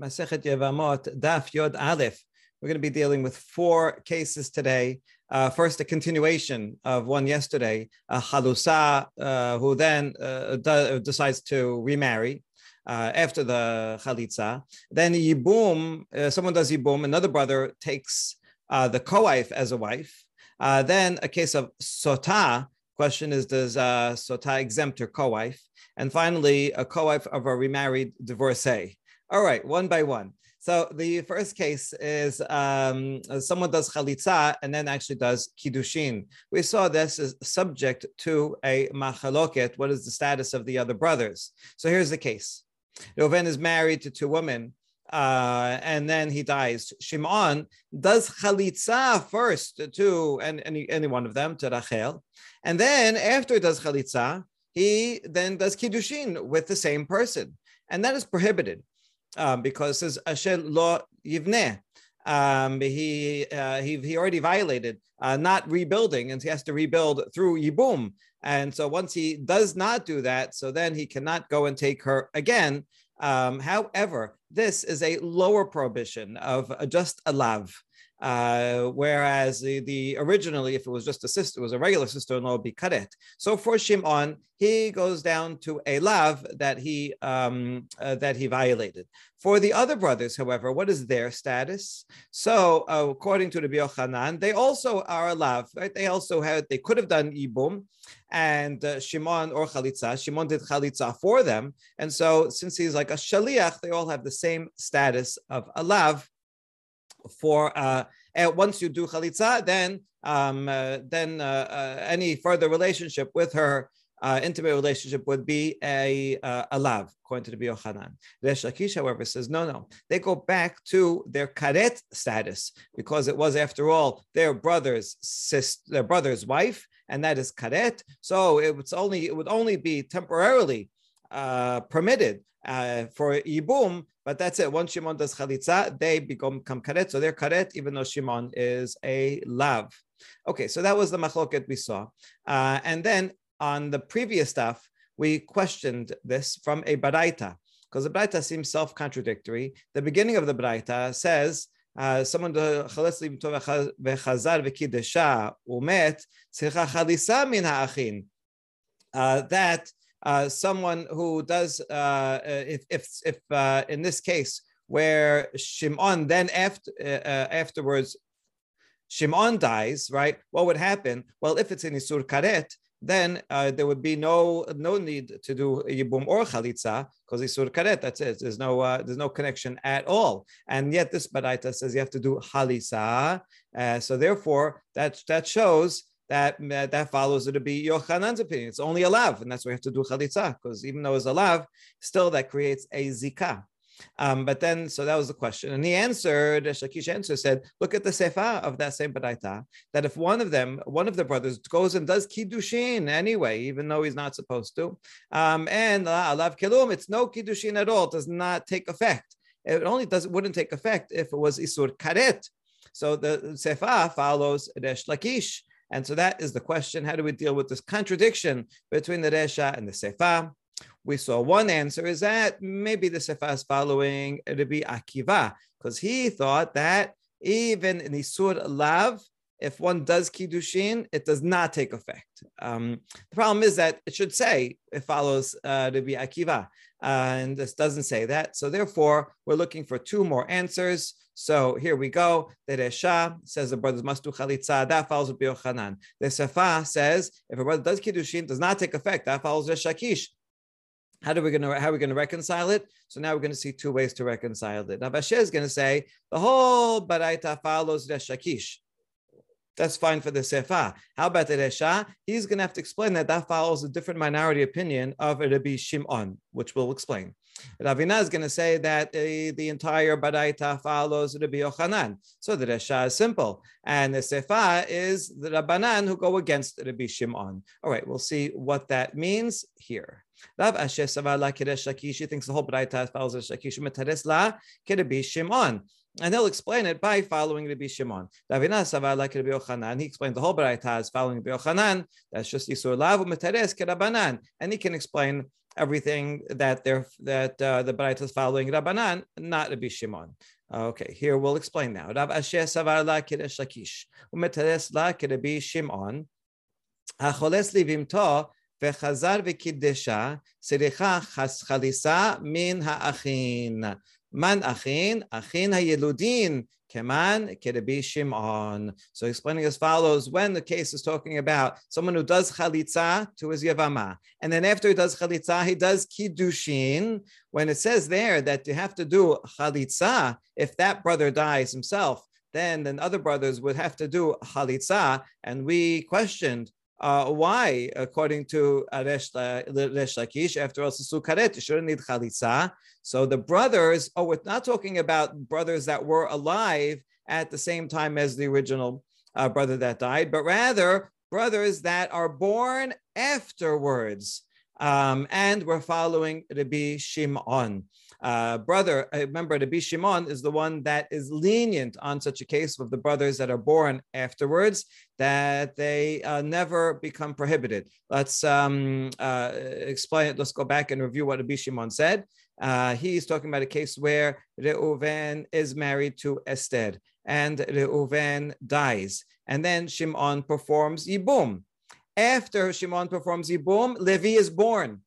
Masechet Yevamot, Daf Yod Aleph. We're going to be dealing with four cases today. Uh, first, a continuation of one yesterday, a Halusa, uh, who then uh, decides to remarry uh, after the Chalitza. Then Yibum, uh, someone does Yibum, another brother takes uh, the co-wife as a wife. then a case of Sota. Question is, does Sota exempt her co-wife? And finally, a co-wife of a remarried divorcee. All right, one by one. So the first case is um, someone does chalitza and then actually does kiddushin. We saw this is subject to a machaloket. What is the status of the other brothers? So here's the case. Reuven is married to two women. Uh, and then he dies. Shimon does chalitza first to any, any one of them, to Rachel. And then after he does chalitza, he then does kiddushin with the same person. And that is prohibited um, because it says Asher lo yivneh. Um, he, uh, he he already violated uh, not rebuilding, and he has to rebuild through yibum. And so once he does not do that, so then he cannot go and take her again. Um, however, this is a lower prohibition of just a lav. Uh, whereas the, the, originally, if it was just a sister, it was a regular sister-in-law, would be karet. So for Shimon, he goes down to a lav that he um, uh, that he violated. For the other brothers, however, what is their status? So uh, according to the Yochanan, they also are a lav. Right? They also had they could have done ibum, and uh, Shimon or chalitza. Shimon did chalitza for them, and so since he's like a shaliach, they all have the same status of a lav for uh, once you do chalitza, then um, uh, then uh, uh, any further relationship with her, uh, intimate relationship would be a a lav, according to the Yochanan. Resh Lakish, however, says no, no. They go back to their karet status because it was, after all, their brother's sister, their brother's wife, and that is karet. So it was only it would only be temporarily uh, permitted uh, for Yibum, but that's it. Once Shimon does chalitza, they become, become karet. So they're karet, even though Shimon is a lav. Okay, so that was the machloket we saw. Uh, and then on the previous stuff, we questioned this from a baraita, because the baraita seems self-contradictory. The beginning of the baraita says, uh, someone חלץ לבנתו וחזר וקידשה ומת, צריכה חליסה מן האחים. That uh, someone who does, uh, uh, if if, if uh, in this case where Shimon then after uh, afterwards Shimon dies, right? What would happen? Well, if it's in Isur Karet, then uh, there would be no no need to do yibum or chalitza because isur karet. That's it. There's no uh, there's no connection at all. And yet this baraita says you have to do halisa. Uh, so therefore, that that shows that that follows it to be Yochanan's opinion. It's only a lav, and that's why we have to do chalitza, because even though it's a lav, still that creates a zikah. Um, but then, so that was the question. And he answered, Shakish answer said, look at the sefa of that same baraita, that if one of them, one of the brothers goes and does kiddushin anyway, even though he's not supposed to, um, and alav kelum, it's no kiddushin at all, does not take effect. It only does wouldn't take effect if it was isur karet. So the sefa follows Resh Lakish. And so that is the question. How do we deal with this contradiction between the Resha and the Sefa? We saw one answer is that maybe the Sefa is following Rabbi Akiva, because he thought that even in Isur Lav, if one does kiddushin, it does not take effect. Um, the problem is that it should say it follows uh, Rabbi Akiva, and this doesn't say that. So therefore, we're looking for two more answers. So here we go. The Resha says the brothers must do chalitza. That follows with Yochanan. The Sefa says if a brother does kiddushin, does not take effect. That follows Resh Lakish. How are we going to how are we going to reconcile it? So now we're going to see two ways to reconcile it. Now Bashe is going to say the whole baraita follows Resh Lakish. That's fine for the Sefa. How about the Resha? He's going to have to explain that that follows a different minority opinion of Rabbi Shimon, which we'll explain. Ravina is going to say that uh, the entire Baraita follows Rabbi Yochanan. So the Resha is simple. And the Sefa is the Rabbanan who go against Rabbi Shimon. All right, we'll see what that means here. Rav Ashi Savar La Kedesh Lakish, he thinks the whole Baraita follows Lakish, Meteres La Kedebi Shimon and he'll explain it by following Rabbi Shimon. Ravina Savar like Rabbi Yochanan, he explained the whole Baraita as following Rabbi Yochanan. That's just Yisur Lavu Meteres Kerabanan, and he can explain everything that they're, that uh, the Baraita is following Rabbanan, not Rabbi Shimon. Okay, here we'll explain now. Rav Ashi Savar la Keresh Lakish, Umeteres la Kerebi Shimon, Hacholes Livimto, וחזר וקידשה, צריכה חליסה מן האחין. Man achin, achin hayeludin, keman kerebi shimon. So explaining as follows: when the case is talking about someone who does chalitza to his yavama, and then after he does chalitza, he does kiddushin. When it says there that you have to do chalitza, if that brother dies himself, then the other brothers would have to do chalitza, and we questioned uh, why, according to Resh Lakish, after all, Sukaret, you shouldn't need chalitza. So the brothers, oh, we're not talking about brothers that were alive at the same time as the original uh, brother that died, but rather brothers that are born afterwards. Um, and we're following Rabbi Shimon uh, brother, I remember the Shimon is the one that is lenient on such a case of the brothers that are born afterwards, that they uh, never become prohibited. Let's um, uh, explain it. Let's go back and review what Rabbi Shimon said. Uh, he's talking about a case where Reuven is married to Esther and Reuven dies. And then Shimon performs Yibum. After Shimon performs Yibum, Levi is born.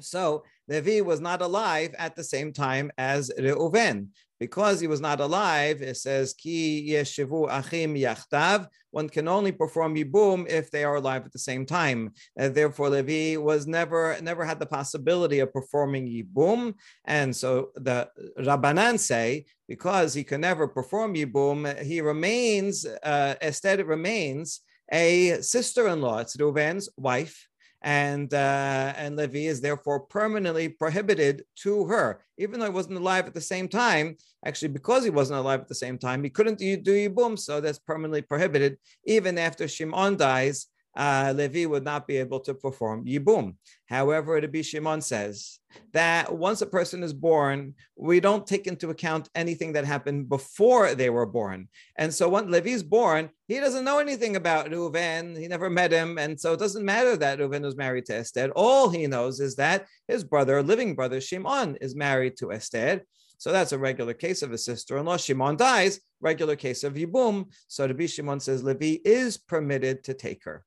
So Levi was not alive at the same time as Reuven. Because he was not alive, it says, Ki yeshivu achim yachtav. One can only perform yibum if they are alive at the same time. Uh, therefore, Levi was never never had the possibility of performing yibum. And so the Rabbanan say, because he can never perform yibum, he remains, uh, Esther remains a sister-in-law. It's Reuven's wife and uh, and Levi is therefore permanently prohibited to her, even though he wasn't alive at the same time. Actually, because he wasn't alive at the same time, he couldn't do, do Yibum, so that's permanently prohibited. Even after Shimon dies, uh, Levi would not be able to perform Yibum. However, Rabbi Shimon says that once a person is born, we don't take into account anything that happened before they were born. And so when Levi's born, he doesn't know anything about Reuven. He never met him. And so it doesn't matter that Reuven was married to Esther. All he knows is that his brother, living brother, Shimon, is married to Esther. So that's a regular case of a sister-in-law. Shimon dies, regular case of Yibum. So Rabbi Shimon says Levi is permitted to take her.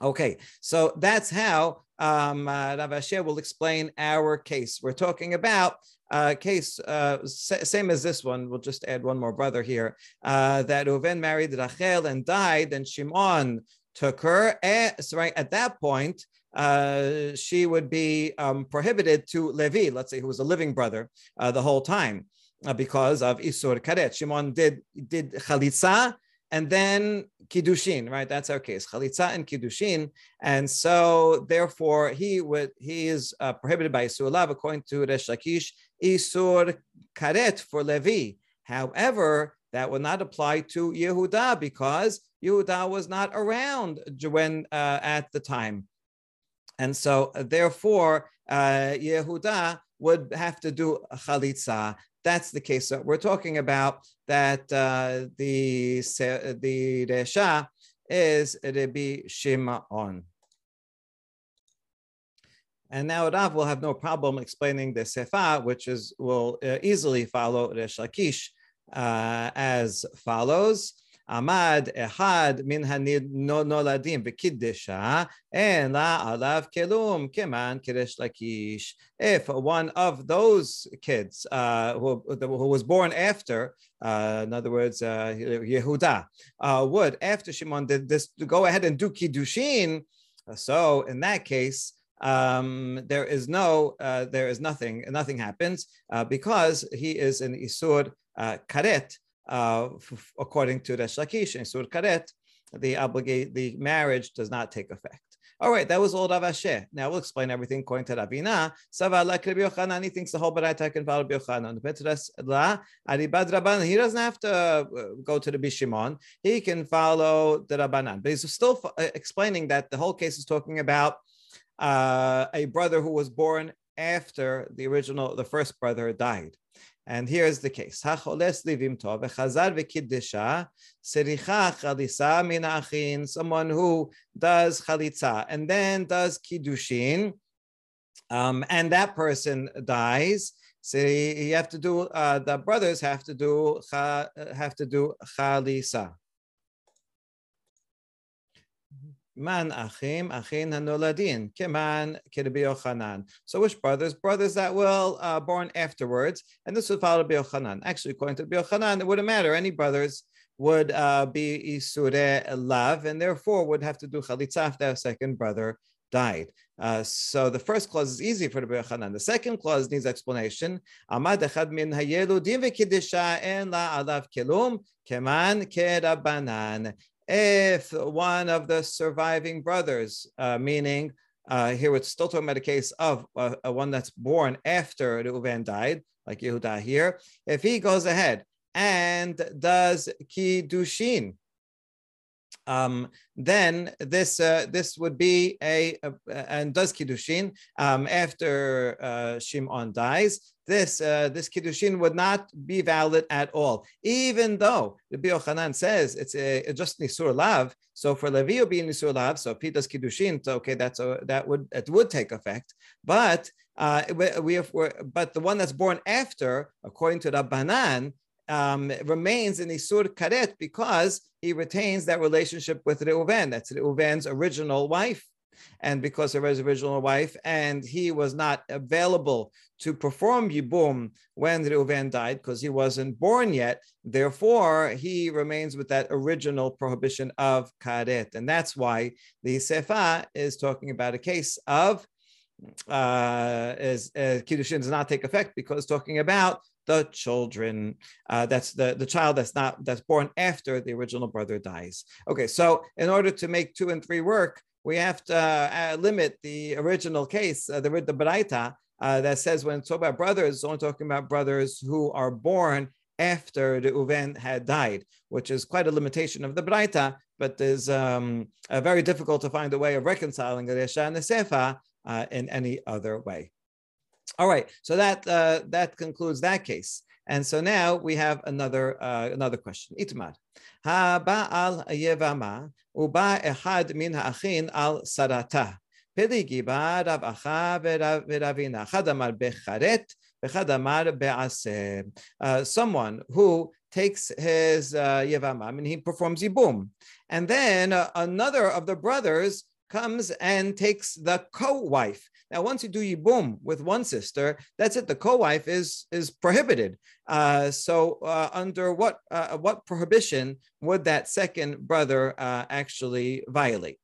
Okay, so that's how um, uh, Rav Ashi will explain our case. We're talking about a case uh, same as this one. We'll just add one more brother here. Uh, that Reuven married Rachel and died, and Shimon took her. Right at that point, uh, she would be um, prohibited to Levi, let's say, who was a living brother uh, the whole time. Uh, because of Isur Karet. Shimon did did chalitza and then kiddushin, right? That's our case, chalitza and kiddushin, and so therefore he would he is uh, prohibited by isur lav according to Resh Lakish isur karet for Levi. However, that would not apply to Yehuda because Yehuda was not around when uh, at the time, and so therefore uh, Yehuda would have to do chalitza that's the case. So we're talking about that uh, the the Resha is Rabbi Shimon. And now Rav will have no problem explaining the Sefa, which is will uh, easily follow Resh Lakish uh, as follows. עמד אחד מן הנולדים וקידשה, אין לה עליו כלום, כמן קרש לקיש. If one of those kids uh, who, who was born after, uh, in other words, uh, Yehuda, uh, would, after Shimon did this, go ahead and do Kiddushin, so in that case, um, there is no, uh, there is nothing, nothing happens uh, because he is an Isur uh, Karet, uh, according to the Lakish and Sur Karet, the the marriage does not take effect. All right, that was all Rav Ashi. Now we'll explain everything according to Ravina. Sava like Rabbi Yochanan, he thinks the whole Baraita can follow Rabbi Yochanan. He doesn't have to uh, go to the Bishimon. He can follow the Rabbanan. But he's still uh, explaining that the whole case is talking about uh, a brother who was born after the original, the first brother died. And here's the case. Someone who does chalitza and then does kiddushin, um, and that person dies. So you have to do. Uh, the brothers have to do have to do chalisa. Man achim achin hanoladin keman kirbi So which brothers? Brothers that will uh, born afterwards, and this would follow Biochanan. Actually, according to Biochanan, it wouldn't matter. Any brothers would uh, be isure lav, and therefore would have to do chalitza if their second brother died. Uh, so the first clause is easy for the Yochanan. The second clause needs explanation. Amad echad min hayeludim v'kiddisha en la kelum keman if one of the surviving brothers, uh, meaning uh, here it's still talking about a case of uh, one that's born after Reuven died, like Yehuda here, if he goes ahead and does kiddushin, um, then this uh, this would be a, a, and does kiddushin um, after uh, Shimon dies. This uh, this kiddushin would not be valid at all, even though the Yochanan says it's a, a just nisur lav. So for Levi will be nisur lav. So if he does kiddushin, so okay, that's a, that would it would take effect. But uh, we, we have, but the one that's born after, according to the Banan, um, remains in Isur Karet because he retains that relationship with Reuven. That's Reuven's original wife. And because of his original wife, and he was not available to perform Yibum when Reuven died because he wasn't born yet, therefore he remains with that original prohibition of Karet. And that's why the Sefa is talking about a case of uh, is uh, Kiddushin does not take effect because talking about the children. Uh, that's the, the child that's not that's born after the original brother dies. Okay, so in order to make two and three work, we have to uh, limit the original case, uh, the the Baraita, uh, that says when it's talking about brothers, it's only talking about brothers who are born after the Reuven had died, which is quite a limitation of the Braita, but is um, very difficult to find a way of reconciling the Resha and the Sefa uh, in any other way. All right, so that uh, that concludes that case. And so now we have another uh, another question. Itmar. Haba'al yevama uba ehad min ha'achin al sarata. Pedigiba rav acha veravina. Chadamar becharet, vechadamar be'aseh. Uh, someone who takes his uh, yevamam and he performs yibum. And then uh, another of the brothers comes and takes the co-wife. Now, once you do yibum with one sister, that's it. The co-wife is is prohibited. Uh, so, uh, under what uh, what prohibition would that second brother uh, actually violate?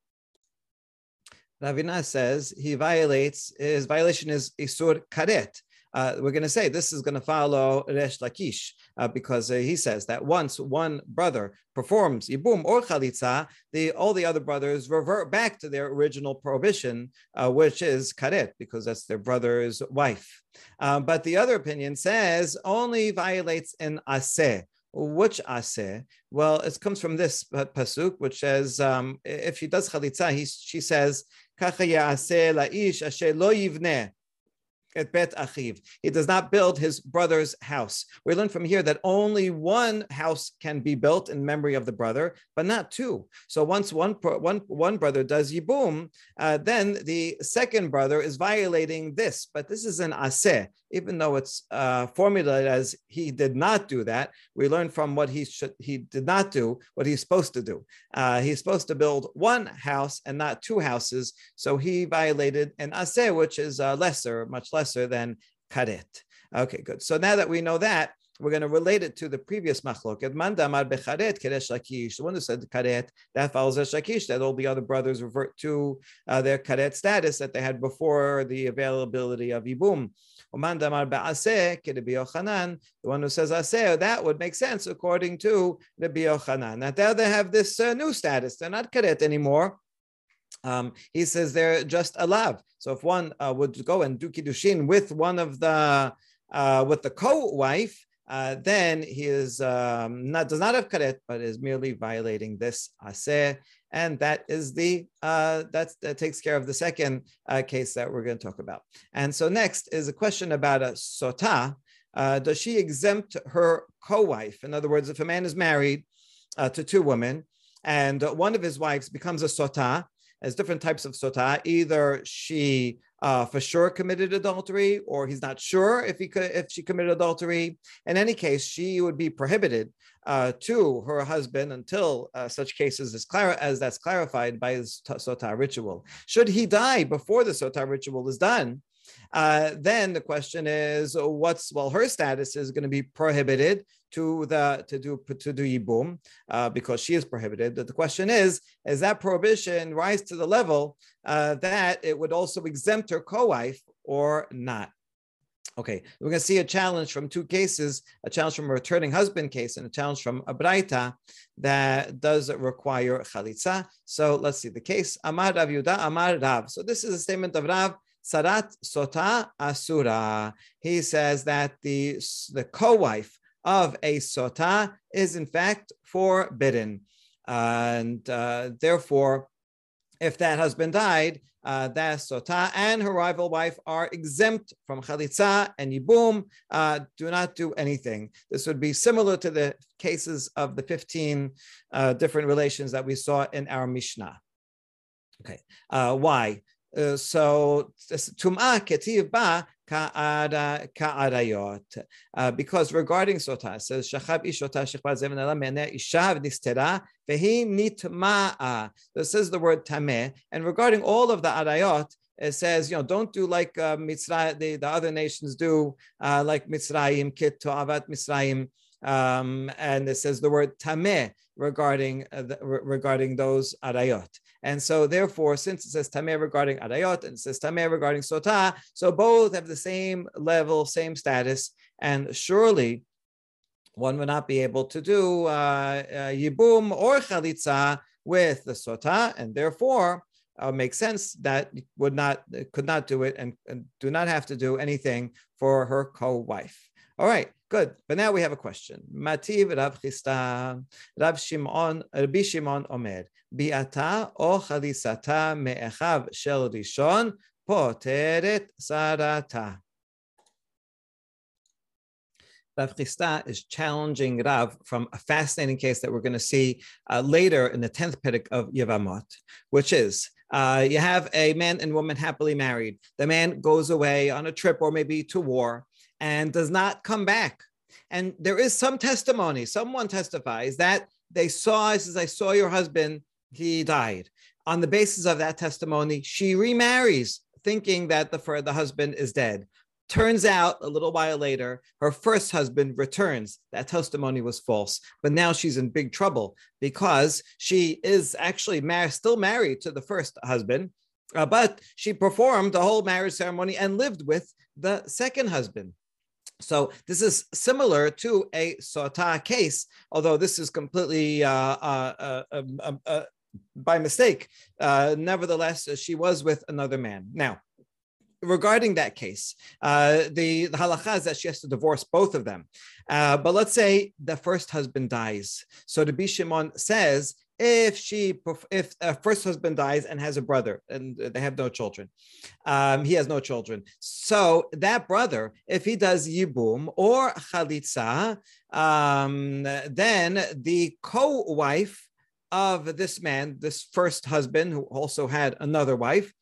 Ravina says he violates his violation is isur karet uh, we're going to say this is going to follow Resh Lakish uh, because uh, he says that once one brother performs Yibum or Chalitza, the, all the other brothers revert back to their original prohibition, uh, which is Karet, because that's their brother's wife. Um, but the other opinion says only violates an Aseh. Which aseh? Well, it comes from this pasuk, which says, um, if she does chalitza, he, she says, "Kacha ya'aseh la'ish lo yivneh." At Bet Achiv. He does not build his brother's house. We learn from here that only one house can be built in memory of the brother, but not two. So once one one one brother does yibum, uh, then the second brother is violating this. But this is an aseh, even though it's uh, formulated as he did not do that. We learn from what he should he did not do what he's supposed to do. Uh, he's supposed to build one house and not two houses. So he violated an aseh, which is uh, lesser, much less lesser than karet. Okay, good. So now that we know that, we're going to relate it to the previous lakish. The one who said karet that follows as. That all the other brothers revert to uh, their karet status that they had before the availability of ibum. The one who says aseh that would make sense according to the Yochanan. Now they have this uh, new status. They're not karet anymore. Um, he says they're just alav. So if one uh, would go and do kiddushin with one of the uh, with the co-wife, uh, then he is um, not does not have karet, but is merely violating this aseh, and that is the uh, that takes care of the second uh, case that we're going to talk about. And so next is a question about a sota. Uh, does she exempt her co-wife? In other words, if a man is married uh, to two women and one of his wives becomes a sota, as different types of sota. Either she uh, for sure committed adultery, or he's not sure if he could if she committed adultery. In any case, she would be prohibited uh, to her husband until uh, such cases as, as that's clarified by his sota ritual. Should he die before the sota ritual is done? Uh, then the question is, what's well, her status is going to be prohibited to the to do to do yibum uh, because she is prohibited. But the question is, is that prohibition rise to the level uh, that it would also exempt her co-wife or not? Okay, we're going to see a challenge from two cases: a challenge from a returning husband case and a challenge from a braita that does require chalitza. So let's see the case. Amar Rav Yuda, Amar Rav. So this is a statement of Rav. Sarat Sota Asura. He says that the, the co-wife of a sota is in fact forbidden. and uh, therefore, if that husband died, uh, that sota and her rival wife are exempt from chalitza and yibum, uh, do not do anything. This would be similar to the cases of the 15 uh, different relations that we saw in our Mishnah. Okay, uh, why? Uh, so tum'ah ketiv ba ka'arayot. Uh, because regarding sota, says shachab ishota shechbat zevenela mene ishav nistera vehi nitma'a. This is the word tameh. And regarding all of the arayot, it says, you know, don't do like uh, Mitzrayim, the, the other nations do, uh, like Mitzrayim, kit to avat Mitzrayim. Um, and it says the word tameh regarding uh, the, regarding those arayot. And so, therefore, since it says tameh regarding arayot and it says tameh regarding sota, so both have the same level, same status, and surely one would not be able to do uh, uh, yibum or chalitza with the sota, and therefore uh, makes sense that would not could not do it and, and do not have to do anything for her co-wife. All right, good. But now we have a question. Mativ Rav Chisda, Rav Shimon, Rabbi Shimon Omer, Biata o chalisata me'echav shel rishon poteret sarata. Rav Chisda is challenging Rav from a fascinating case that we're going to see uh, later in the 10th Pedic of Yevamot, which is uh, you have a man and woman happily married. The man goes away on a trip or maybe to war and does not come back. And there is some testimony. Someone testifies that they saw, says, I saw your husband, he died. On the basis of that testimony, she remarries, thinking that the, the husband is dead. Turns out a little while later, her first husband returns. That testimony was false, but now she's in big trouble because she is actually mar- still married to the first husband, uh, but she performed the whole marriage ceremony and lived with the second husband. So this is similar to a sota case, although this is completely uh, uh, uh, um, um, uh by mistake. Uh, nevertheless, she was with another man. Now, regarding that case, uh, the, the halacha is that she has to divorce both of them. but let's say the first husband dies. So the Bishimon says if she if a first husband dies and has a brother and they have no children um, he has no children. So that brother if he does yibum or chalitza um, then the co-wife of this man this first husband who also had another wife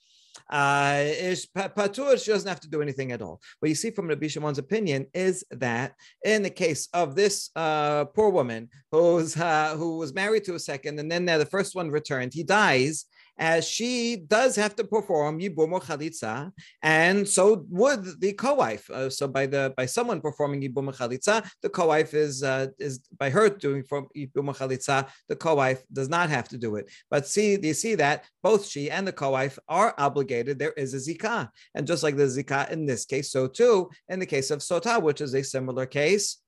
uh, is patur, she doesn't have to do anything at all. What you see from Rabbi Shimon's opinion is that in the case of this uh, poor woman who's uh, who was married to a second, and then the first one returned, he dies as she does have to perform yibum or chalitza, and so would the co-wife. Uh, so by the by someone performing yibum or chalitza, the co-wife is uh, is by her doing from yibum or chalitza, the co-wife does not have to do it. But see, you see that both she and the co-wife are obligated. There is a zikah, and just like the zikah in this case, so too in the case of sota, which is a similar case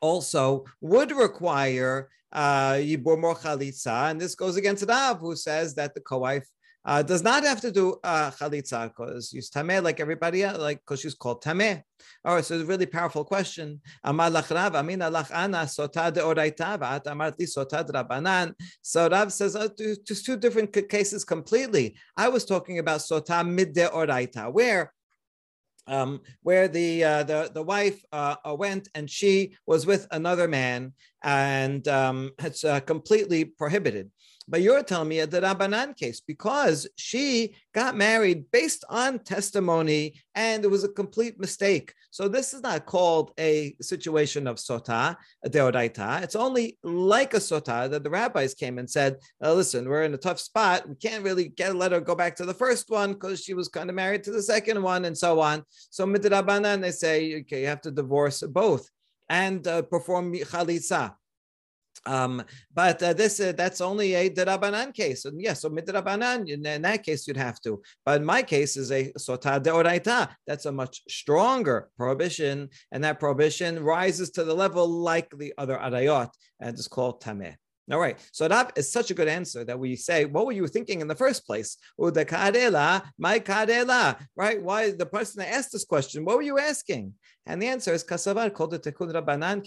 also would require uh, Yibur Chalitza. And this goes against Rav, who says that the co-wife uh, does not have to do uh, chalitza because she's tameh like everybody else, like because she's called tameh. All right, so it's a really powerful question. Amar lach Rav, amina lach ana sota de oraita v'at. So Rav says uh, just two different cases completely. I was talking about sota mid de oraita, where um, where the uh, the the wife uh, went and she was with another man, and um, it's uh, completely prohibited. But you're telling me the Rabbanan case because she got married based on testimony and it was a complete mistake. So this is not called a situation of sota, a deodaita. It's only like a sota that the rabbis came and said, oh, listen, we're in a tough spot. We can't really get let her go back to the first one because she was kind of married to the second one and so on. So midrabanan, they say, okay, you have to divorce both and uh, perform chalitza. Um, but uh, this uh, that's only a derabanan case. And yes, so midrabanan, in, in that case, you'd have to. But my case is a sota deoraita. That's a much stronger prohibition, and that prohibition rises to the level like the other arayot, and it's called tameh. All right. So that is such a good answer that we say, what were you thinking in the first place? Uda my kadela, right? Why the person that asked this question, what were you asking? And the answer is kasavar called the tekun rabbanan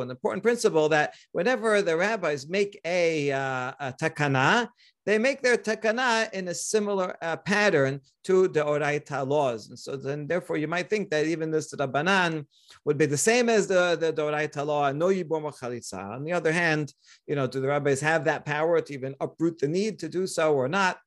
An important principle that whenever the rabbis make a, uh, a takana, they make their takana in a similar uh, pattern to the Oraita laws. And so then therefore you might think that even this Rabbanan would be the same as the, the, the Oraita law, no yibom chalitza. On the other hand, you know, do the rabbis have that power to even uproot the need to do so or not?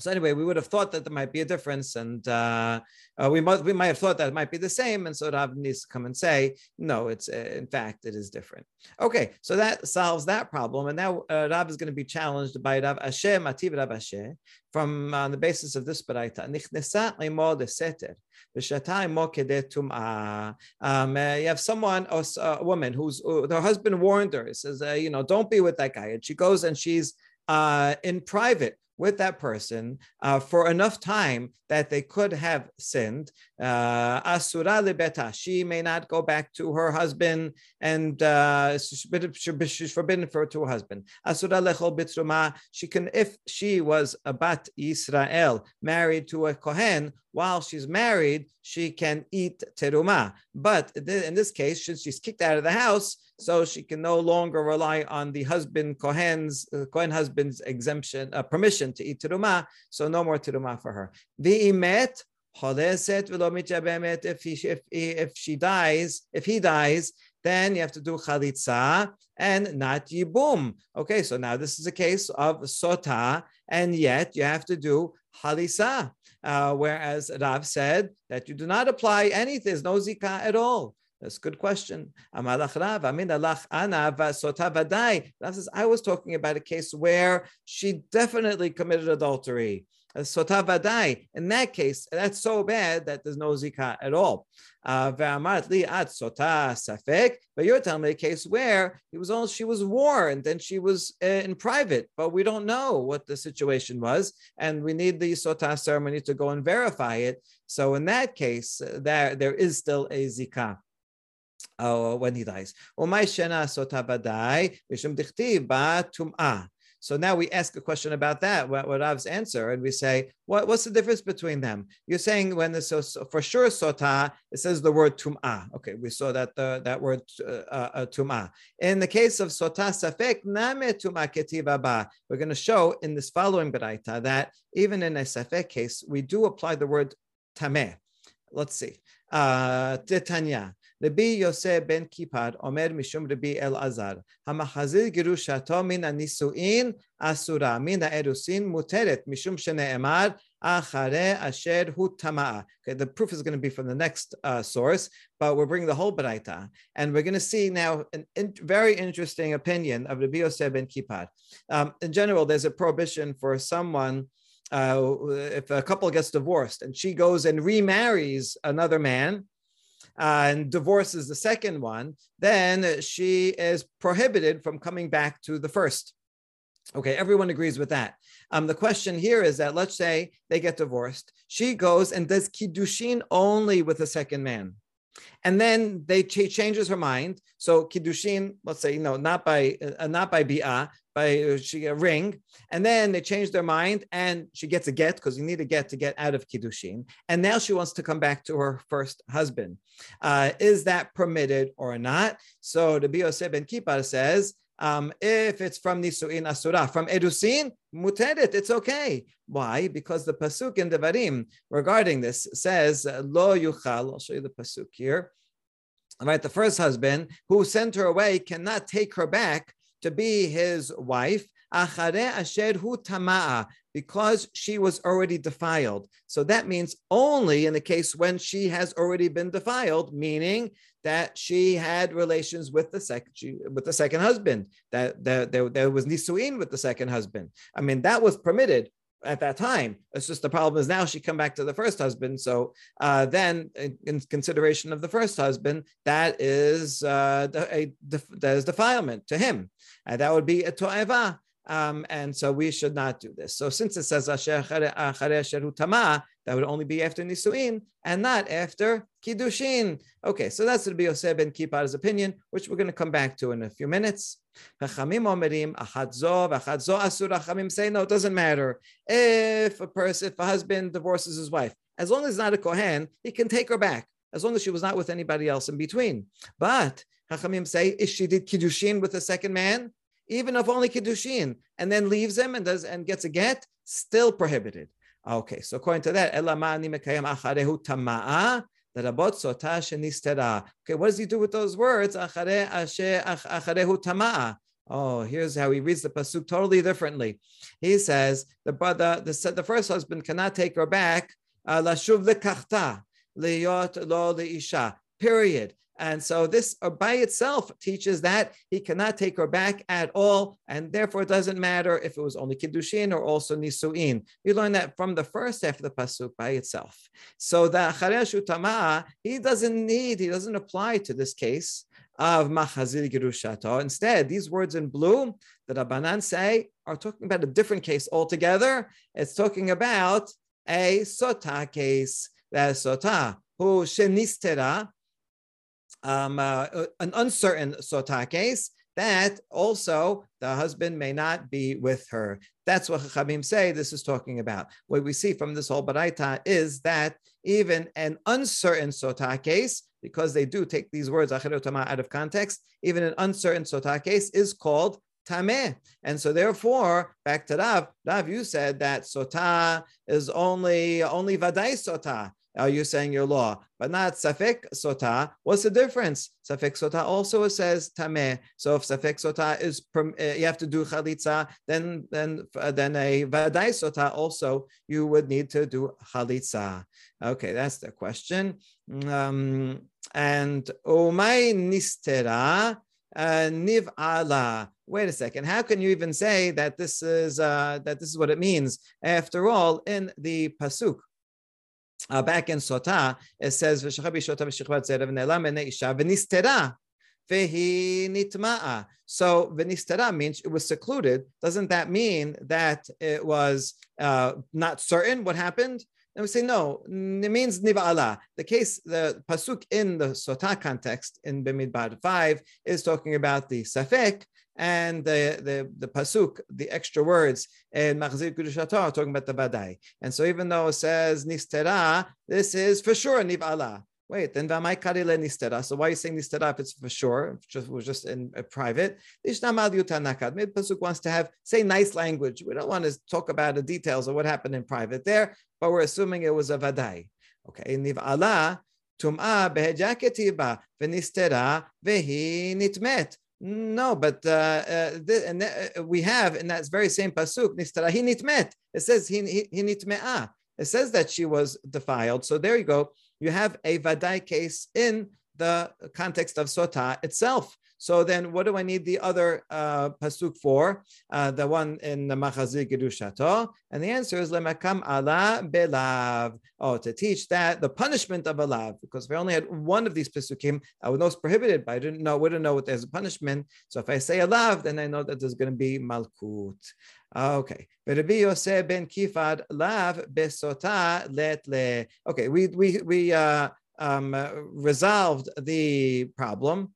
So anyway, we would have thought that there might be a difference, and uh, uh, we might we might have thought that it might be the same. And so Rav needs to come and say, no, it's uh, in fact it is different. Okay, so that solves that problem. And now uh, Rav is going to be challenged by Rav Asher Mativ Rav Asher from on the basis of this baraita. Um, uh, you have someone, or a woman who's uh, her husband warned her. He says, uh, you know, don't be with that guy. And she goes and she's uh, in private with that person uh, for enough time that they could have sinned. Uh, asura libeta, she may not go back to her husband, and uh, she's forbidden for to her husband. Asura lechol bitruma, she can, if she was a bat Israel married to a kohen, while she's married, she can eat teruma. But in this case, since she's kicked out of the house, so she can no longer rely on the husband Kohen's uh, Kohen husband's exemption uh, permission to eat teruma. So no more teruma for her. V'imet if he if, if she dies, if he dies, then you have to do chalitza and not yibum. Okay, so now this is a case of sota, and yet you have to do halisa. Uh, whereas Rav said that you do not apply anything, there's no zikah at all. That's a good question. Rav says, I was talking about a case where she definitely committed adultery. Sotavadai. In that case, that's so bad that there's no zikah at all. Uh, but you're telling me a case where he was only, she was warned and she was uh, in private, but we don't know what the situation was, and we need the sotah ceremony to go and verify it. So in that case, uh, there there is still a zikah uh, when he dies. So now we ask a question about that, what, what Rav's answer, and we say, what, what's the difference between them? You're saying when the so, so for sure sota, it says the word tum'ah. Okay, we saw that the, that word uh, uh, tum'ah. In the case of sota safek, name tum'ah ketiva ba. We're going to show in this following baraita that even in a safek case, we do apply the word tameh. Let's see. Uh. Rabbi Yosef ben Kippar, Omer Mishum Rabbi El Azar, Hamachazir Girushato min Nisuin Asura, min Erusin Muteret, Mishum Shene'emar, Achare Asher Hu Tama'a. Okay, the proof is going to be from the next uh, source, but we're bringing the whole Baraita. And we're going to see now an in- very interesting opinion of Rabbi Yosef ben Kippar. Um, in general, there's a prohibition for someone. Uh, if a couple gets divorced and she goes and remarries another man, uh, divorce is the second one, then she is prohibited from coming back to the first. Okay, everyone agrees with that. Um, the question here is that let's say they get divorced. She goes and does kiddushin only with the second man. And then they she changes her mind. So kiddushin, let's say, you know, not by uh, not by bi'ah, by uh, she a ring, and then they change their mind, and she gets a get because you need a get to get out of kiddushin, and now she wants to come back to her first husband. Uh, is that permitted or not? So the Bioseh ben Kippar says. Um, if it's from Nisuin Asura, from Edusin, muteret, it's okay. Why? Because the pasuk in Devarim regarding this says, Lo yuchal, I'll show you the pasuk here. Right, the first husband who sent her away cannot take her back to be his wife because she was already defiled. So that means only in the case when she has already been defiled, meaning that she had relations with the second with the second husband. That, that there, there was nisuin with the second husband. I mean, that was permitted at that time. It's just the problem is now she come back to the first husband. So uh, then, in, in, consideration of the first husband, that is uh, a, that is defilement to him, and that would be a to'eva. Um, and so we should not do this. So since it says that would only be after Nisuin and not after Kiddushin. Okay, so that's the Yosef ben Kippar's opinion, which we're going to come back to in a few minutes. Chachamim omerim achadzo v'achadzo asur. Say no, it doesn't matter if a person, if a husband divorces his wife, as long as it's not a kohen, he can take her back, as long as she was not with anybody else in between. But Chachamim say if she did kiddushin with a second man, even if only kiddushin, and then leaves him and does and gets a get, still prohibited. Okay, so according to that, elamani mekayam acharehu tama'a. Okay, what does he do with those words? Oh, here's how he reads the pasuk totally differently. He says the brother, the, the first husband cannot take her back. Uh. Period. And so this uh, by itself teaches that he cannot take her back at all, and therefore it doesn't matter if it was only kiddushin or also nisuin. We learn that from the first half of the pasuk by itself. So the chareshu tama he doesn't need, he doesn't apply to this case of machazir girushato. Instead, these words in blue that Abanan say are talking about a different case altogether. It's talking about a sota case. That sota who shenistera um, uh, uh, an uncertain sota case, that also the husband may not be with her. That's what Chachamim say this is talking about. What we see from this whole Baraita is that even an uncertain sota case, because they do take these words out of context, even an uncertain sota case is called tameh. And so therefore, back to Rav, Rav, you said that sota is only only vadai sota are you saying your law, but not safek sota. What's the difference? Safek sota also says tameh. So if safek sota is uh, you have to do chalitza, then then uh, then a vadai sota also you would need to do chalitza. Okay, that's the question. Um, and umay nistera uh, niv ala. Wait a second. How can you even say that this is uh, that this is what it means? After all, in the pasuk uh, back in Sota, it says, So venistera means it was secluded. Doesn't that mean that it was uh, not certain what happened? And we say no, it means niva'ala. The case, the pasuk in the Sota context in Bimidbar 5 is talking about the safek, and the, the, the pasuk, the extra words in Machzir Kudushato talking about the Badai. And so even though it says Nistera, this is for sure Niv'ala. Wait, then Nistera. So why are you saying Nistera if it's for sure? Just, was just in uh, private. Maybe Pasuk wants to have, say, nice language. We don't want to talk about the details of what happened in private there, but we're assuming it was a Vadai. Okay, Niv'ala. Tum'a behejaketiba v'nistera vehi nitmet. No, but uh, uh, and uh, we have in that very same pasuk, nistarahi nitmet. It says he nitme'a. It says that she was defiled. So there you go. You have a vadai case in the context of sota itself. So then, what do I need the other uh, pasuk for? Uh, the one in the Machazir Gedushato, and the answer is lemakam ala belav. Oh, to teach that the punishment of a lav, because if I only had one of these pasukim, I would know it's prohibited, but I didn't know, wouldn't know what there's a punishment. So if I say a lav, then I know that there's going to be malkut. Okay. Rabbi Yosef ben Kippar lav besota let le. Okay, we we we uh um, resolved the problem.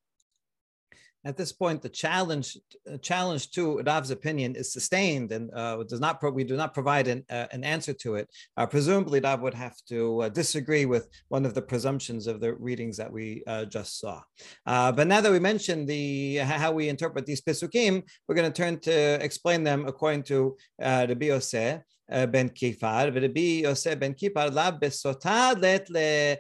At this point, the challenge uh, challenge to Rav's opinion is sustained and uh, does not pro- we do not provide an, uh, an answer to it. Uh, presumably, Rav would have to uh, disagree with one of the presumptions of the readings that we uh, just saw. but now that we mentioned the how we interpret these pesukim, we're going to turn to explain them according to uh, Rabbi Yosef ben Kifar. Rabbi Yosef ben Kifar la besotah let le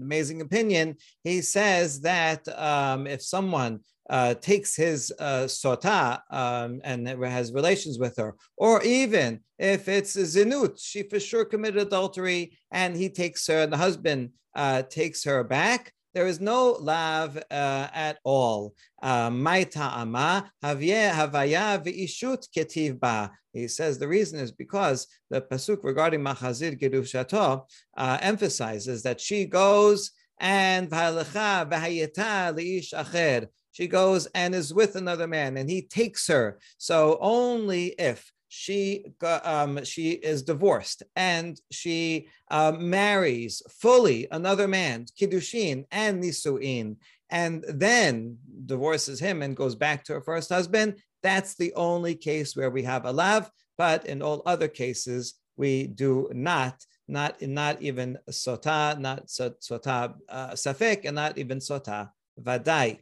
Amazing opinion. He says that um, if someone uh, takes his uh, sota um, and has relations with her, or even if it's a zinut, she for sure committed adultery, and he takes her, the husband uh, takes her back. There is no lav uh, at all. Uh, Maita havaya v'ishut ketiv ba. He says the reason is because the pasuk regarding Machazir Gerushato uh, emphasizes that she goes and she goes and is with another man and he takes her. So only if she um, she is divorced and she uh, marries fully another man, kiddushin and nisuin, and then divorces him and goes back to her first husband. That's the only case where we have a lav, but in all other cases we do not. Not not even sota, not sota uh, safek, and not even sota vadai.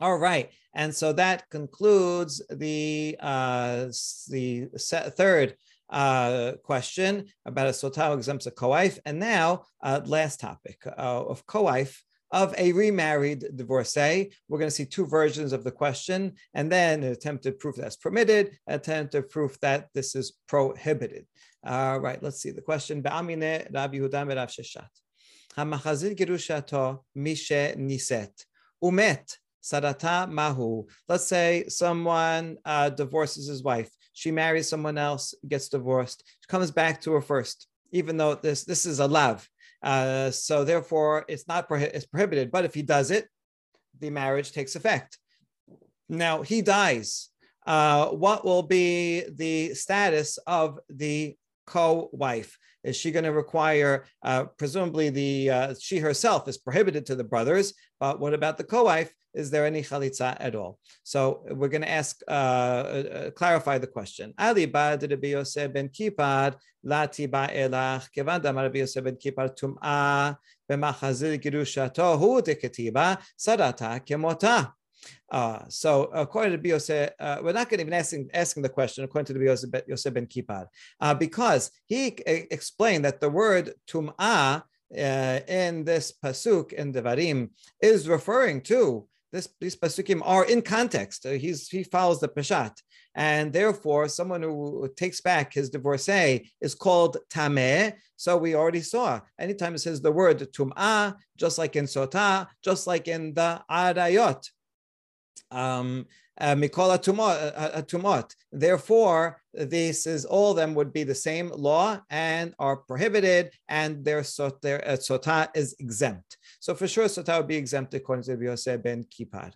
All right, and so that concludes the uh, the third uh, question about a sotah exempts a co-wife. And now, uh, last topic uh, of co-wife of a remarried divorcee. We're going to see two versions of the question, and then an attempted proof that's permitted, attempted proof that this is prohibited. All right, let's see the question. Ba'amine Rabbi Yehuda Rav Sheshet. Umet Sarata mahu. Let's say someone uh, divorces his wife. She marries someone else, gets divorced. She comes back to her first, even though this this is a lav. Uh, so therefore, it's not prohi- it's prohibited. But if he does it, the marriage takes effect. Now he dies. Uh, what will be the status of the co-wife? Is she going to require, uh, presumably, the uh, she herself is prohibited to the brothers, but what about the co-wife? Is there any chalitza at all? So we're going to ask, uh, uh, clarify the question. Ali bad Rabbi Yosef ben Kippar lati ba'elach kevan damar Rabbi Yosef ben Kippar tum'a b'machazir girushato hu deketiba sarata kemota. Uh, so according to Biose, uh, we're not going to even asking asking the question according to the Yosef ben Kippar, uh, because he explained that the word tum'ah uh, in this pasuk in Devarim is referring to this, these pasukim are in context. Uh, he's he follows the peshat, and therefore someone who takes back his divorcee is called tameh. So we already saw anytime it says the word tum'ah, just like in sota, just like in the arayot. Um, uh, Mikola Tumot. Therefore, this is all of them would be the same law and are prohibited, and their, their uh, sota is exempt. So for sure, sota would be exempt according to Yosef ben Kippar.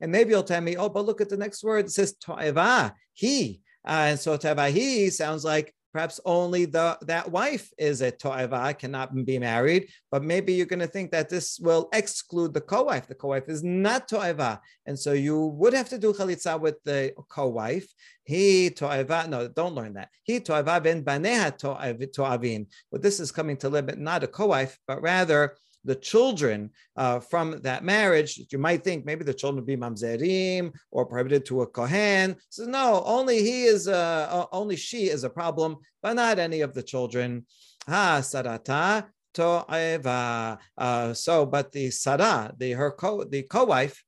And maybe you'll tell me, oh, but look at the next word. It says to'eva, he. Uh, and so he sounds like Perhaps only the that wife is a to'eva, cannot be married. But maybe you're going to think that this will exclude the co-wife. The co-wife is not to'eva, and so you would have to do chalitza with the co-wife. He to'eva, no, don't learn that. He to'eva ben baneha to'avin. But this is coming to limit not a co-wife, but rather the children uh, from that marriage, you might think maybe the children would be mamzerim or prohibited to a kohen. Says no, only he is, uh, only she is a problem, but not any of the children. Ha sarata to'eva. Uh, so, but the sarah, the her co the co-wife,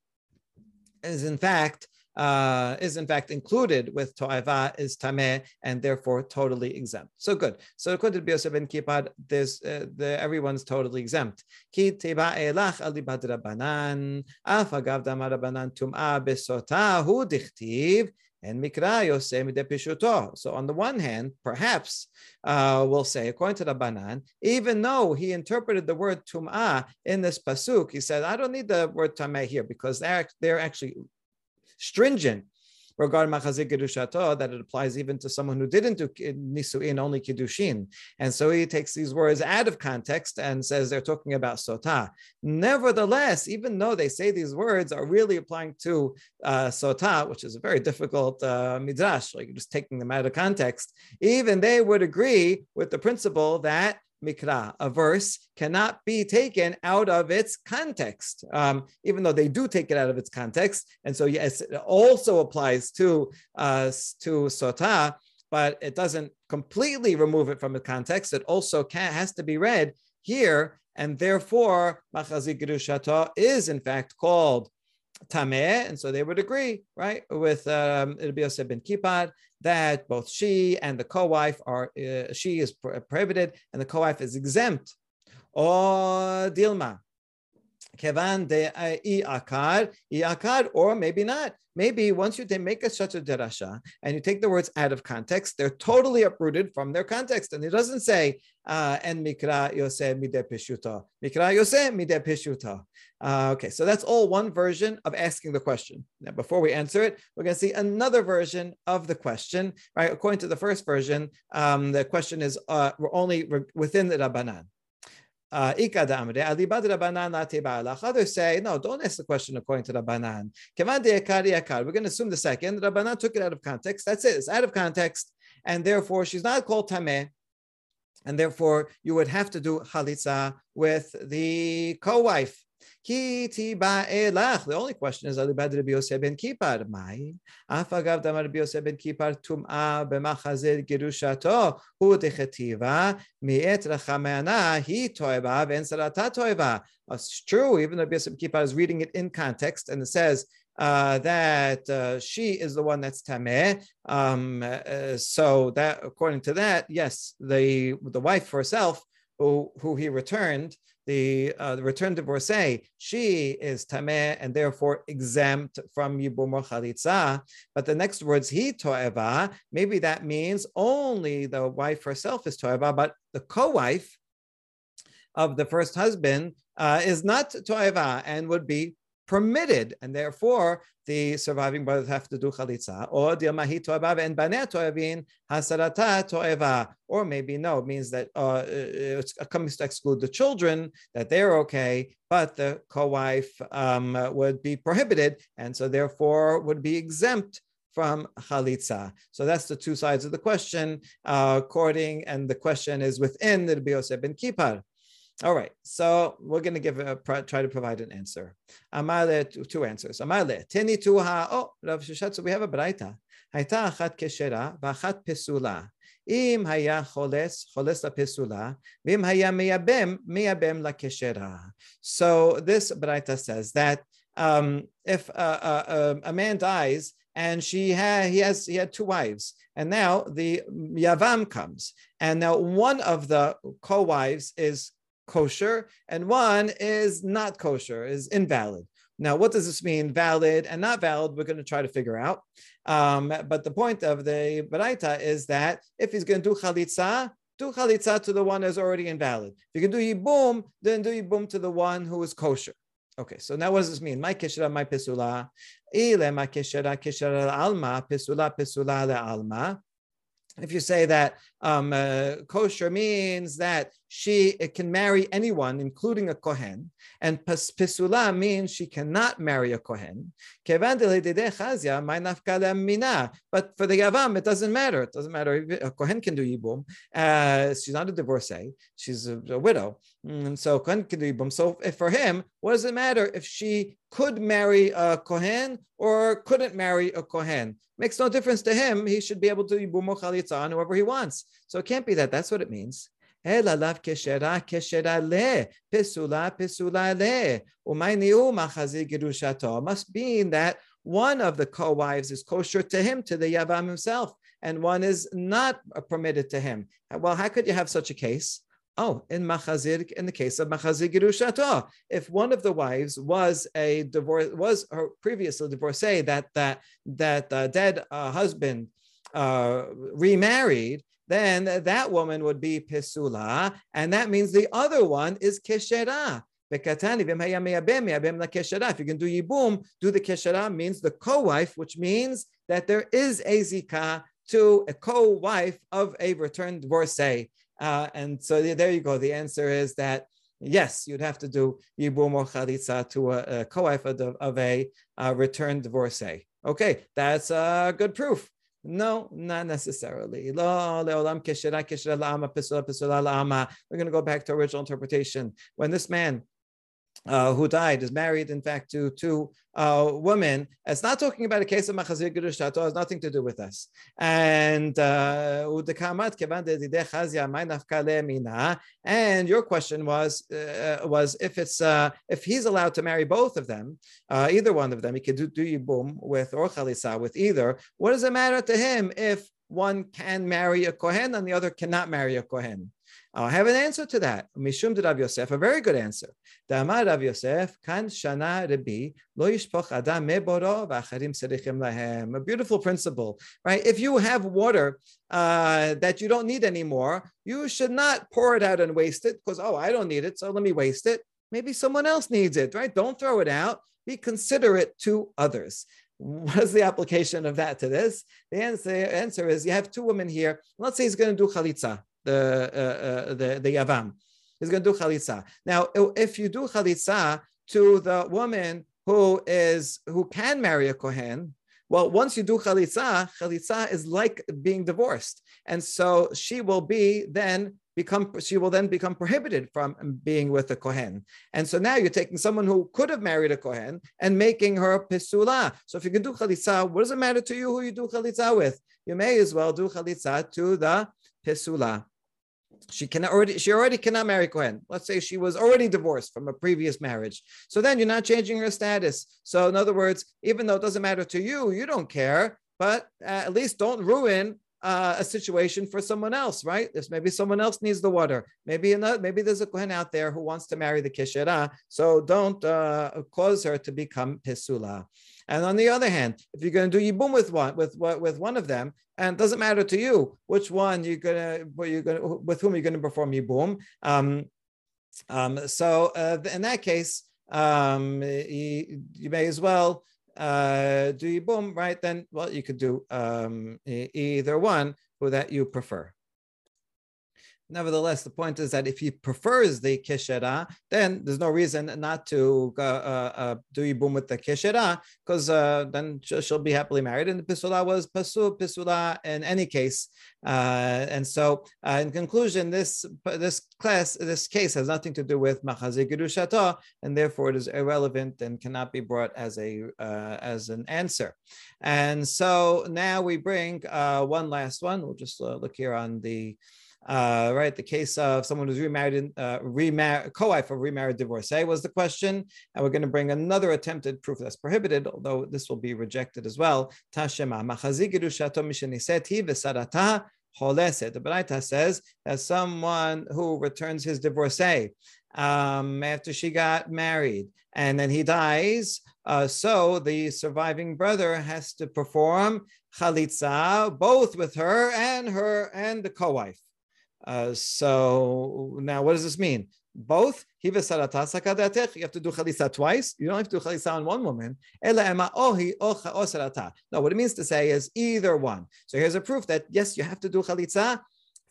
is in fact uh, is in fact included with to'eva is tameh and therefore totally exempt. So good. So according to ben Kippar, this uh, the, everyone's totally exempt. Ki teba elach alibad rabbanan af agav damar rabbanan tum'a besota hu dichtiv and mikra. So on the one hand, perhaps uh, we'll say, according to the Banan, even though he interpreted the word tum'ah in this pasuk, he said, I don't need the word tameh here because they're, they're actually stringent. regarding machazik kedushato that it applies even to someone who didn't do nisuin only kiddushin, and so he takes these words out of context and says they're talking about sota. Nevertheless, even though they say these words are really applying to uh, sota, which is a very difficult uh, midrash, like just taking them out of context, even they would agree with the principle that mikra, a verse, cannot be taken out of its context, um, even though they do take it out of its context. And so, yes, it also applies to uh, to sota, but it doesn't completely remove it from the context. It also can, has to be read here, and therefore, machazi gerushato is in fact called tameh, and so they would agree, right, with um, Rabbi ben Kippar that both she and the co-wife are uh, she is prohibited and the co-wife is exempt. Or dilma, kevan de akar, akar, or maybe not. Maybe once you make a such a derasha and you take the words out of context, they're totally uprooted from their context. And it doesn't say uh, en mikra yose mide pishuta. Mikra yose mide pishuta. Uh, okay, so that's all one version of asking the question. Now, before we answer it, we're going to see another version of the question. Right, according to the first version, um, the question is uh, we're only within the Rabbanan. Uh, Others say, no, don't ask the question according to Rabbanan. We're going to assume the second. Rabbanan took it out of context. That's it. It's out of context. And therefore, she's not called Tameh. And therefore, you would have to do Chalitza with the The only question is Alibad Rabbi Yosef ben Kippar. Mai? Afagav damar Rabbi Yosef ben Kipar tum'a b'machazir girushato hu dechetiva mi'et rachamana hi toeva v'en sarata toeva. It's true, even though Rabbi Yosef is reading it in context and it says uh, that uh, she is the one that's tameh. Um, uh, so that, according to that, yes, the the wife herself, who who he returned, the, uh, the returned divorcee, she is tameh and therefore exempt from yibum chalitza. But the next words, he toeva, maybe that means only the wife herself is toeva, but the co-wife of the first husband uh, is not toeva and would be permitted, and therefore the surviving brothers have to do chalitza. Or dilmahi toeva and baneh toevin hasarata toeva. Or maybe no, it means that uh, it comes to exclude the children that they're okay, but the co-wife um, would be prohibited, and so therefore would be exempt from chalitza. So that's the two sides of the question. Uh, according, and the question is within the Rabbi ben Kippar. All right, so we're going to give a try to provide an answer. Amale two answers. Amale teni tuha. Oh, Rav Sheshet. So we have a beraita. הייתה אחת pesula. Im פסולה. choles, choles חולס, pesula. לפסולה, ואם היה מייבם, la keshera. So this Braita says that um, if a, a, a, man dies and she ha, he has he had two wives, and now the Yavam comes, and now one of the co-wives is kosher and one is not kosher, is invalid. Now, what does this mean? Valid and not valid, we're going to try to figure out. Um, but the point of the Baraita is that if he's going to do chalitza, do chalitza to the one that's already invalid. If you can do yibum, then do yibum to the one who is kosher. Okay, so now what does this mean? My keshera, my pesula. Ile my keshera, keshera alma, pesula, pesula le alma if you say that um, uh, kosher means that she can marry anyone, including a kohen, and pisula means she cannot marry a kohen. But for the yavam, it doesn't matter. It doesn't matter. A kohen can do yibum. Uh, she's not a divorcee. She's a, a widow, and so kohen can do yibum. So for him, what does it matter if she could marry a kohen or couldn't marry a kohen? Makes no difference to him. He should be able to yibumo chalitza on whoever he wants. So it can't be that. That's what it means. Must mean that one of the co-wives is kosher to him, to the Yavam himself, and one is not permitted to him. Well, how could you have such a case? Oh, in Machazir, in the case of Machazir Girushato, if one of the wives was a divorce, was her previously divorcee that that that uh, dead uh, husband uh, remarried, then that woman would be pisula, and that means the other one is keshera If you can do yibum, do the keshara means the co-wife, which means that there is a zikah to a co-wife of a returned divorcee. Uh, and so there you go. The answer is that yes, you'd have to do yibum or chalitza to a, a co-wife of, of a uh, returned divorcee. Okay, that's a good proof. No, not necessarily. We're going to go back to original interpretation. When this man uh, who died is married, in fact, to two uh, women. It's not talking about a case of machazir gerushato. It has nothing to do with us. And uh, and your question was uh, was if it's uh, if he's allowed to marry both of them, uh, either one of them, he could do, do yibum with or chalisa with either. What does it matter to him if one can marry a kohen and the other cannot marry a kohen? I have an answer to that. Mishum Rav Yosef, a very good answer. Damar Rav Yosef, kan shana rabbi, lo yishpoch adam meboro v'acharim serichim lahem. A beautiful principle, right? If you have water uh, that you don't need anymore, you should not pour it out and waste it because oh, I don't need it, so let me waste it. Maybe someone else needs it, right? Don't throw it out. Be considerate to others. What is the application of that to this? The answer, answer is you have two women here. Let's say he's going to do chalitza the uh, uh, the the yavam. He's going to do chalitza. Now, if you do chalitza to the woman who is who can marry a kohen, well, once you do chalitza, chalitza is like being divorced, and so she will be then become she will then become prohibited from being with a kohen. And so now you're taking someone who could have married a kohen and making her pisula. So if you can do chalitza, what does it matter to you who you do chalitza with? You may as well do chalitza to the pisula she can already she already cannot marry Kohen. Let's say she was already divorced from a previous marriage. So then you're not changing her status. So in other words, even though it doesn't matter to you, you don't care, but at least don't ruin uh, a situation for someone else, right? If maybe someone else needs the water. Maybe another, maybe there's a kohen out there who wants to marry the kishera. So don't uh, cause her to become pisula. And on the other hand, if you're going to do yibum with one with with one of them, and it doesn't matter to you which one you're gonna you're gonna with whom you're going to perform yibum. Um, um, so uh, in that case, um, you, you, may as well uh, do yibum, right? Then well, you could do um, either one that you prefer. Nevertheless, the point is that if he prefers the kishera, then there's no reason not to uh, uh, uh do yibum with the kishera, because uh, then she'll be happily married. And the pisula was pasul pisula in any case. Uh, and so, uh, in conclusion, this this class, this case has nothing to do with machazi gerushato, and therefore it is irrelevant and cannot be brought as a as an answer. And so now we bring one last one. We'll just look here on the uh, right? The case of someone who's remarried, uh, remarried, co-wife of remarried divorcee was the question, and we're going to bring another attempted proof that's prohibited, although this will be rejected as well. Tashema machazi gerushato v'sarata choleset. The Baraita says that someone who returns his divorcee um, after she got married and then he dies, uh, so the surviving brother has to perform chalitza both with her and her and the co-wife. Uh, so now, what does this mean? Both you have to do chalisa twice. You don't have to do chalisa on one woman. No, what it means to say is either one. So here's a proof that yes, you have to do chalitza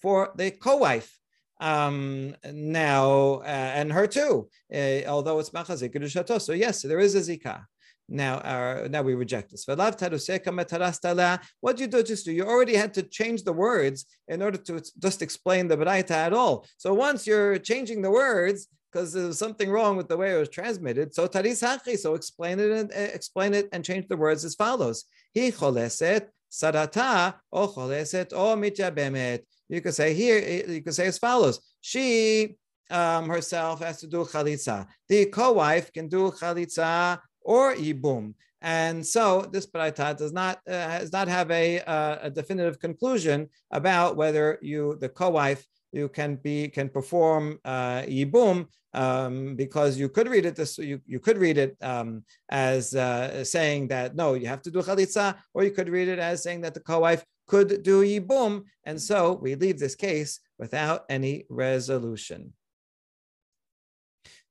for the co-wife. Um, now uh, and her too, uh, although it's machazik So yes, there is a zikah now our, now we reject this. What do you do just do? You already had to change the words in order to just explain the Baraita at all. So once you're changing the words, because there's something wrong with the way it was transmitted. So taris hachi, so explain it and uh, explain it and change the words as follows. He choleset sarata o choleset o mityabemet. You could say here, you could say as follows. She um, herself has to do chalitza. The co-wife can do chalitza or yibum. And so this Baraita does not uh, does not have a, uh, a definitive conclusion about whether you the co-wife you can be can perform uh, yibum um, because you could read it this you, you could read it um, as uh, saying that no you have to do chalitza or you could read it as saying that the co-wife could do yibum and so we leave this case without any resolution.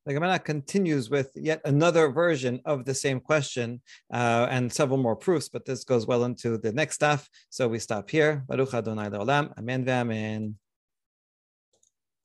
The Gemara continues with yet another version of the same question uh, and several more proofs, but this goes well into the next stuff. So we stop here. Baruch Adonai Le'olam. Amen ve'amen.